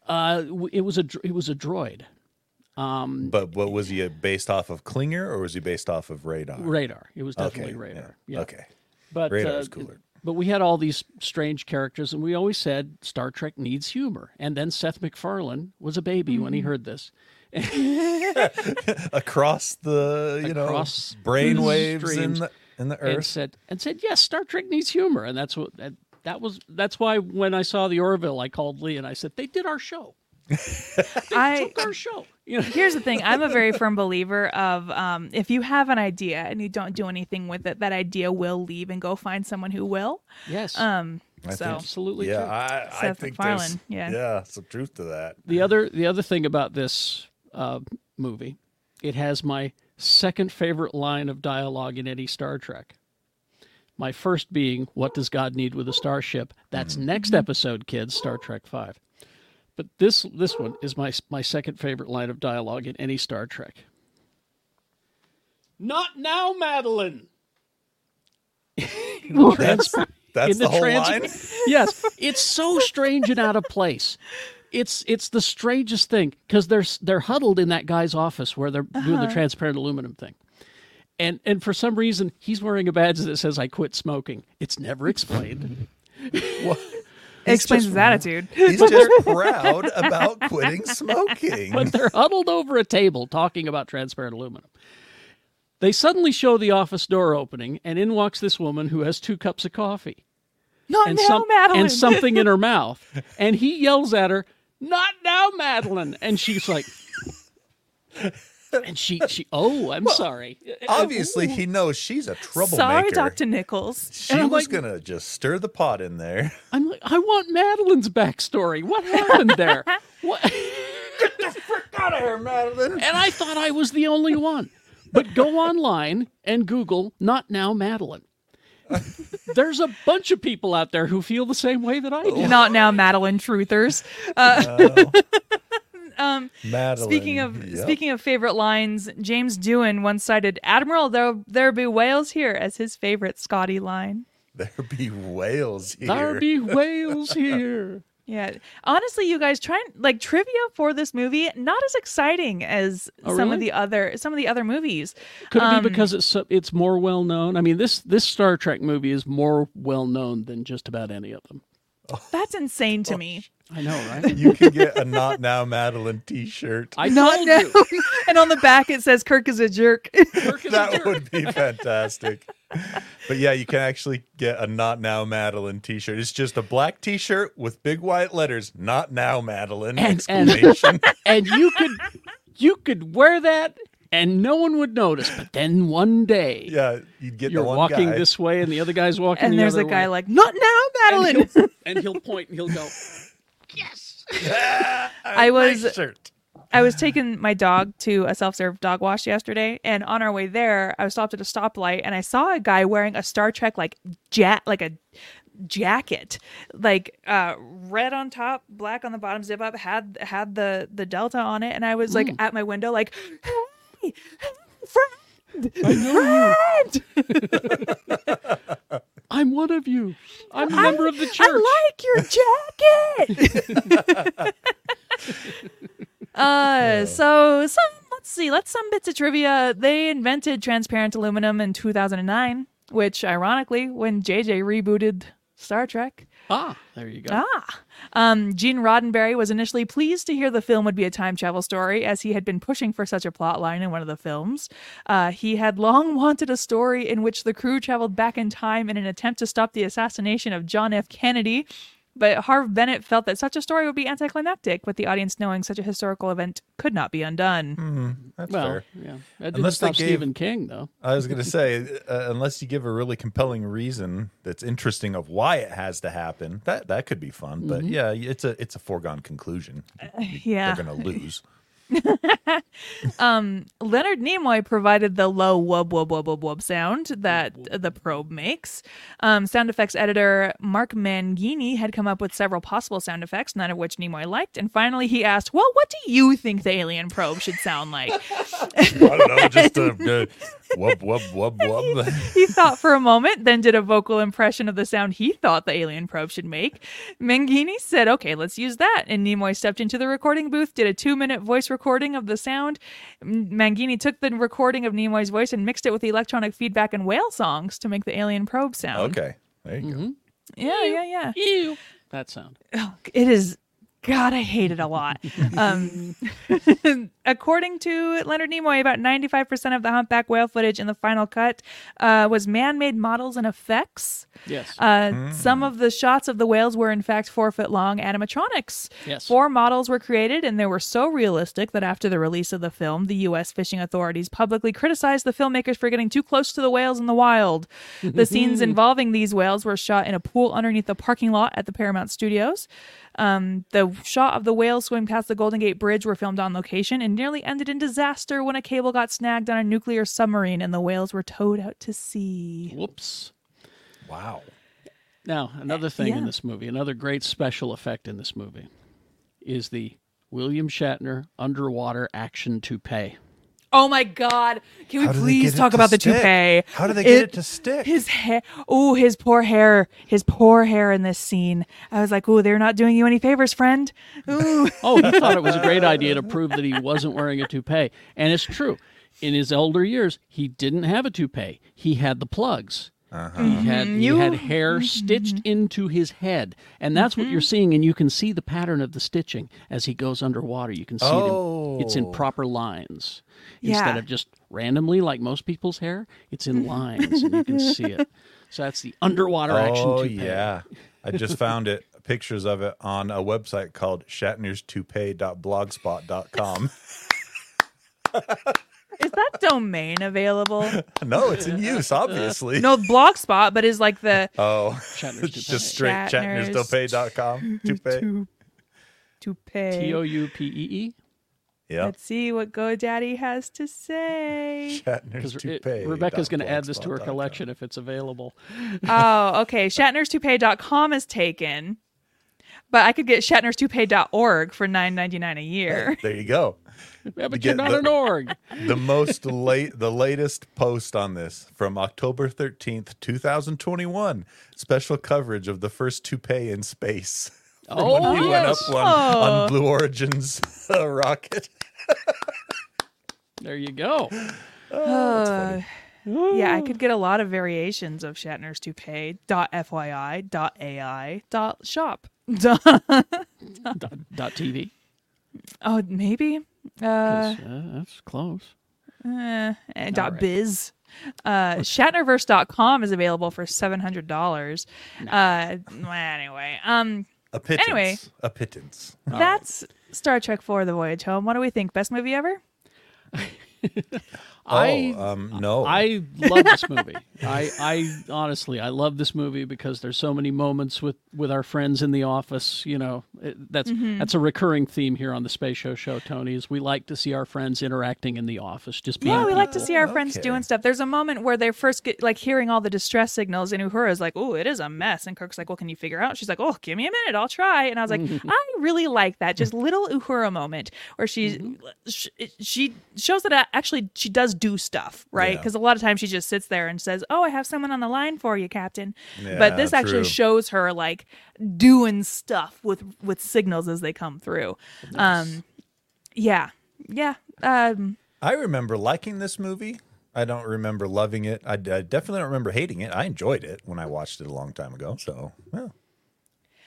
Uh, it was a it was a droid Um, But what was he based off of Klinger or was he based off of radar? radar. It was Okay, definitely radar. Yeah. Okay. But Radar's uh, cooler. But we had all these strange characters, and we always said Star Trek needs humor. And then Seth MacFarlane was a baby when Mm-hmm. he heard this. Across the you Across know brain waves in the in the and earth. said and said yes star trek needs humor and that's what that, that was that's why when i saw the orville i called lee and i said they did our show I took our show you know? Here's the thing. I'm a very firm believer of um, if you have an idea and you don't do anything with it that idea will leave and go find someone who will. Yes. Um I so think- absolutely yeah, true. I, I Seth think there's MacFarlane, yeah. yeah, some truth to that. the other the other thing about this uh, movie it has my second favorite line of dialogue in any star trek. My first being what does god need with a starship? That's next episode kids star trek 5 but this this one is my my second favorite line of dialogue in any star trek not now madeline That's that's in the, whole trans- line. yes, it's so strange and out of place. It's it's the strangest thing because they're they're huddled in that guy's office where they're doing the uh-huh. transparent aluminum thing, and and for some reason he's wearing a badge that says "I quit smoking." It's never explained. it explains just- his attitude He's just proud about quitting smoking. but they're huddled over a table talking about transparent aluminum. They suddenly show the office door opening, and in walks this woman who has two cups of coffee. not and now some- madeline and something in her mouth. And he yells at her, "Not now, Madeline!" And she's like, and she she oh, I'm sorry. Obviously, he knows she's a troublemaker. sorry dr nichols She And was like- gonna just stir the pot in there. I'm like, I want Madeline's backstory. What happened there? What? Get the frick out of here, Madeline. And I thought I was the only one. But go online and Google "Not now, Madeline." There's a bunch of people out there who feel the same way that I do. not now madeline truthers uh, Madeline. Speaking of Yep. speaking of favorite lines, James Doohan once cited "Admiral, there there be whales here" as his favorite Scotty line. there be whales here. There be whales here. Yeah, honestly, you guys try and like trivia for this movie. Not as exciting as Oh, some really? of the other some of the other movies. Could it Um, be because it's it's more well known? I mean, this this Star Trek movie is more well known than just about any of them. That's insane to me. I know, right? you can get a not now Madeline T-shirt. I Not told now. you. and on the back it says Kirk is a jerk. Kirk is a that jerk. would be fantastic. but yeah, you can actually get a not now Madeline T-shirt. It's just a black T-shirt with big white letters. Not now Madeline! And- and- exclamation. and you could you could wear that and no one would notice. But then one day yeah, you'd get you're the one walking guy. this way and the other guy's walking and the there's other a guy way. like, "Not now, and Madeline." he'll, and he'll point and he'll go, Yes. I was Nice shirt. I was taking my dog to a self-serve dog wash yesterday, and on our way there, I was stopped at a stoplight, and I saw a guy wearing a Star Trek like ja- like a jacket, like uh, red on top, black on the bottom, zip up, had had the the Delta on it, and I was like at my window, like, "Hey, friend, friend, I'm one of you. I'm a member of the church. I like your jacket." Uh, so some let's see, let's some bits of trivia. They invented transparent aluminum in 2009, which ironically, when JJ rebooted Star Trek, ah, there you go. ah, um, Gene Roddenberry was initially pleased to hear the film would be a time travel story, as he had been pushing for such a plot line in one of the films. Uh, he had long wanted a story in which the crew traveled back in time in an attempt to stop the assassination of John F. Kennedy. But Harve Bennett felt that such a story would be anticlimactic, with the audience knowing such a historical event could not be undone. That's well, fair. yeah. That didn't Unless they gave- Stephen King, though. I was going to say, uh, unless you give a really compelling reason that's interesting of why it has to happen, that that could be fun. But Mm-hmm. yeah, it's a it's a foregone conclusion. Yeah. They're going to lose. Leonard Nimoy provided the low wub wub wub wub wub sound that the probe makes. Um, sound effects editor Mark Mangini had come up with several possible sound effects, none of which Nimoy liked. And finally, he asked, "Well, what do you think the alien probe should sound like?" I don't know, just a uh, wub wub wub wub. he thought for a moment, then did a vocal impression of the sound he thought the alien probe should make. Mangini said, "Okay, let's use that." And Nimoy stepped into the recording booth, did a two-minute voice recording of the sound. Mangini took the recording of Nimoy's voice and mixed it with the electronic feedback and whale songs to make the alien probe sound. Okay, there you go. Mm-hmm. Yeah, yeah, yeah. Ew. That sound. Oh, it is. God, I hate it a lot. Um, according to Leonard Nimoy, about 95% of the humpback whale footage in the final cut uh, was man made models and effects. Yes. Uh, Some of the shots of the whales were, in fact, four foot long animatronics. Yes. Four models were created, and they were so realistic that after the release of the film, the U.S. fishing authorities publicly criticized the filmmakers for getting too close to the whales in the wild. The scenes involving these whales were shot in a pool underneath the parking lot at the Paramount Studios. Um, the shot of the whales swimming past the Golden Gate Bridge were filmed on location and nearly ended in disaster when a cable got snagged on a nuclear submarine and the whales were towed out to sea. Whoops. Wow. Now, another thing in yeah. this movie, another great special effect in this movie, is the William Shatner underwater action toupee. Oh my God! Can we How do they please get it talk to about the stick? toupee? How do they get it to stick? His hair. Oh, his poor hair. His poor hair in this scene. I was like, oh, they're not doing you any favors, friend. Ooh. Oh, he thought it was a great idea to prove that he wasn't wearing a toupee. And it's true. In his older years, he didn't have a toupee. He had the plugs. Uh-huh. He had mm-hmm. he You- had hair mm-hmm. stitched into his head, and that's what you're mm-hmm. seeing. And you can see the pattern of the stitching as he goes underwater. You can see it. It's in Oh. proper lines Yeah. instead of just randomly like most people's hair. It's in lines, and you can see it. So that's the underwater action Oh toupee. yeah, I just found it pictures of it on a website called shatnerstoupee.blogspot.com. Is that domain available? no, it's in use, obviously. No, Blogspot, but is like the Oh, Shatner's toupee. just straight Shatner's shatnerstoupee.com. Toupee. to to pay. T O U P E E. Yep. Let's see what GoDaddy has to say. Shatner's Because toupee. Rebecca's going to add this to her blogspot.com. collection if it's available. oh, okay. Shatner'sToupee.com is taken, but I could get Shatner'sToupee.org for nine ninety nine a year. There you go. Yeah, but get you're not the- an org. the most late the latest post on this from October 13th, 2021. Special coverage of the first toupee in space. Oh, when he went up yes. on, on Blue Origin's uh, rocket. There you go. Uh, yeah, I could get a lot of variations of Shatner's toupee. Dot FYI. Dot AI. Dot shop. dot, dot TV. oh, maybe. Uh, 'Cause, uh, that's close. eh, dot right. biz. Uh, Shatnerverse.com is available for seven hundred dollars. Uh, anyway, um, A pittance. Anyway. A pittance. that's Star Trek for the Voyage Home. What do we think? Best movie ever? I oh, um, no. I love this movie. I, I honestly, I love this movie because there's so many moments with, with our friends in the office. You know, it, that's Mm-hmm. that's a recurring theme here on the Space Show Show. Tony is we like to see our friends interacting in the office, just being Yeah, we like to see our friends Okay. doing stuff. There's a moment where they first get like hearing all the distress signals, and Uhura's like, "Oh, it is a mess," and Kirk's like, "Well, can you figure out?" She's like, "Oh, give me a minute, I'll try." And I was like, I really like that, just little Uhura moment where she sh- she shows that uh, actually she does do stuff, right? Yeah. Because a lot of times she just sits there and says, "Oh, I have someone on the line for you, Captain," Yeah, but this actually shows her like doing stuff with with signals as they come through. Um, yeah, yeah. Um, I remember liking this movie. I don't remember loving it. I, I definitely don't remember hating it. I enjoyed it when I watched it a long time ago. So, well,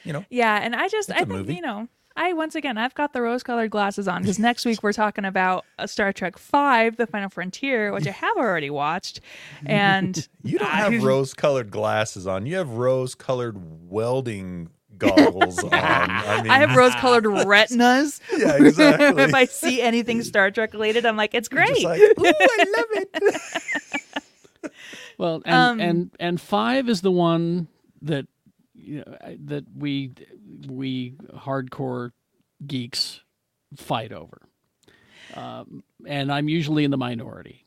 you know, Yeah, and I just I think movie. you know I once again I've got the rose-colored glasses on because next week we're talking about a Star Trek Five: The Final Frontier, which I have already watched, and you don't I- have rose colored glasses on. You have rose colored welding goggles on. I mean, I have rose-colored retinas. Yeah, exactly. if I see anything Star Trek related, I'm like, it's great. just like, ooh, I love it. Well, and Um, and and five is the one that you know that we we hardcore geeks fight over. and I'm usually in the minority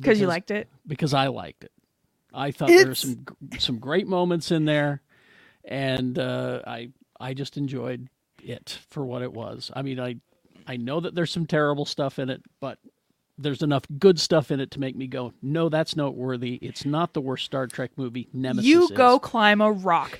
Because you liked it. because I liked it. I thought there were some some great moments in there, and uh, I I just enjoyed it for what it was. I mean, I I know that there's some terrible stuff in it, but there's enough good stuff in it to make me go, no, that's noteworthy. It's not the worst Star Trek movie. Nemesis. you is." go climb a rock.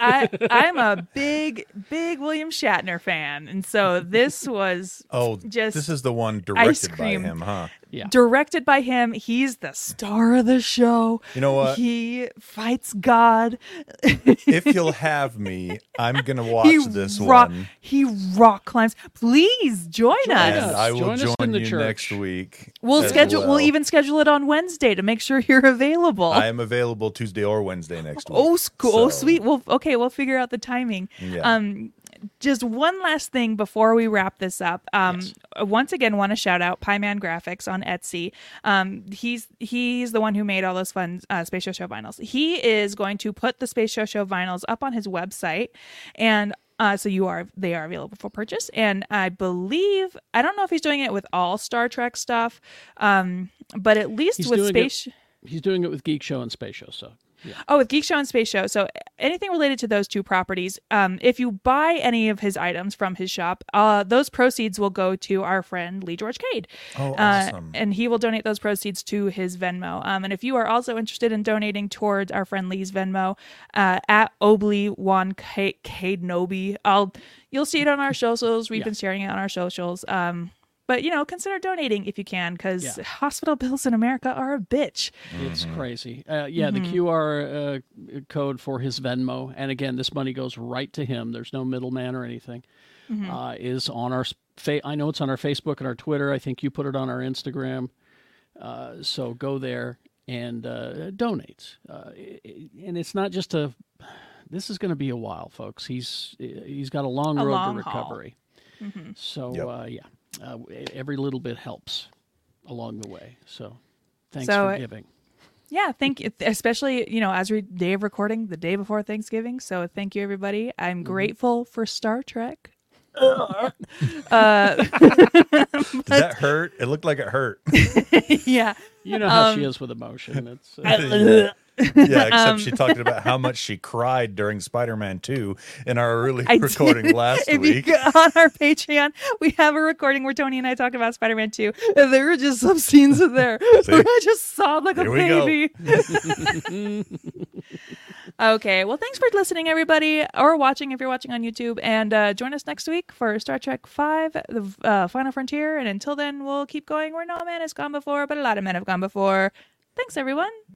I, I'm a big, big William Shatner fan, and so this was Oh, Just this is the one directed by him, huh? Yeah. directed by him. He's the star of the show. You know what? He fights God. if you'll have me, I'm gonna watch he this rock, one, He rock climbs. Please join, Join us. us. I will Join us in join the you church. next week. We'll schedule. well. We'll even schedule it on Wednesday to make sure you're available. I am available Tuesday or Wednesday next week. Oh, sc- oh, sweet. Well, okay, we'll figure out the timing. Yeah. Um, just one last thing before we wrap this up. Um, once again, want to shout out Pyman Graphics on Etsy. Um, he's he's the one who made all those fun uh, Space Show Show vinyls. He is going to put the Space Show Show vinyls up on his website, and uh, so you are they are available for purchase. And I believe I don't know if he's doing it with all Star Trek stuff, um, but at least He's with doing it- Space. He's doing it with Geek Show and Space Show. So yeah. Oh, with Geek Show and Space Show. So anything related to those two properties, um, if you buy any of his items from his shop, uh, those proceeds will go to our friend Lee George Cade. Oh, Uh, and he will donate those proceeds to his Venmo. Um, and if you are also interested in donating towards our friend Lee's Venmo, uh, at Obley One Cade Nobi, I'll you'll see it on our socials. We've Yeah. been sharing it on our socials. Um, but you know, consider donating if you can, because Yeah. hospital bills in America are a bitch. It's crazy. Uh, yeah, the QR uh, code for his Venmo, and again, this money goes right to him. There's no middleman or anything. Uh, is on our fa- I know it's on our Facebook and our Twitter. I think you put it on our Instagram. Uh, so go there and uh, donate. Uh, i- i- and it's not just a. This is going to be a while, folks. He's he's got a long A road long to haul. recovery. So Yep. uh, yeah, uh, every little bit helps along the way. So thanks So, for giving. Yeah, thank you. Especially, you know, as we day of recording, the day before Thanksgiving. So thank you, everybody. I'm grateful for Star Trek. uh, Did that hurt? It looked like it hurt. yeah. You know how Um, she is with emotion. It's uh, yeah, except Um, she talked about how much she cried during Spider-Man 2 in our early I recording did. last if week. On our Patreon, we have a recording where Tony and I talked about Spider Man 2. And there were just some scenes in there where I just sobbed like Here a baby. okay. Well, thanks for listening, everybody, or watching if you're watching on YouTube. And uh, join us next week for Star Trek 5, The uh, Final Frontier. And until then, we'll keep going where no man has gone before, but a lot of men have gone before. Thanks, everyone.